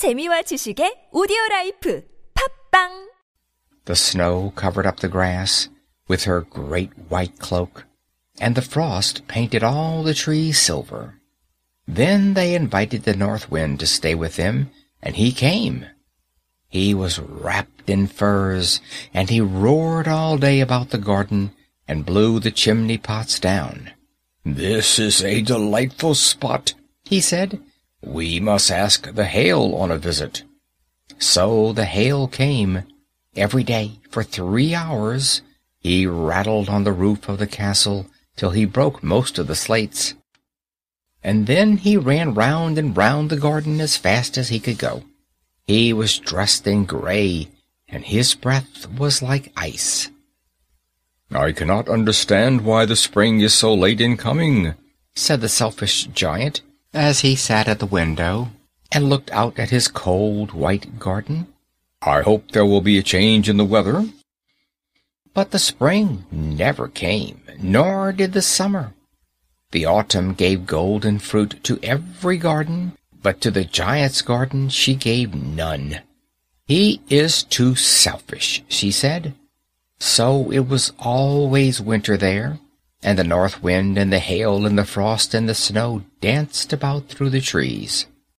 재미와 지식의 오디오 라이프 팝빵 The snow covered up the grass with her great white cloak, and the frost painted all the trees silver. Then they invited the North Wind to stay with them, and he came. He was wrapped in furs, and he roared all day about the garden and blew the chimney pots down. This is a delightful spot, he said. we must ask the hail on a visit. So the hail came. Every day, for three hours, he rattled on the roof of the castle till he broke most of the slates. And then he ran round and round the garden as fast as he could go. He was dressed in gray, and his breath was like ice. I cannot understand why the spring is so late in coming, said the selfish giant, as he sat at the window and looked out at his cold white garden. I hope there will be a change in the weather. But the spring never came, nor did the summer. The autumn gave golden fruit to every garden, but to the giant's garden she gave none. He is too selfish, she said. So it was always winter there, and the north wind and the hail and the frost and the snow danced about through the trees.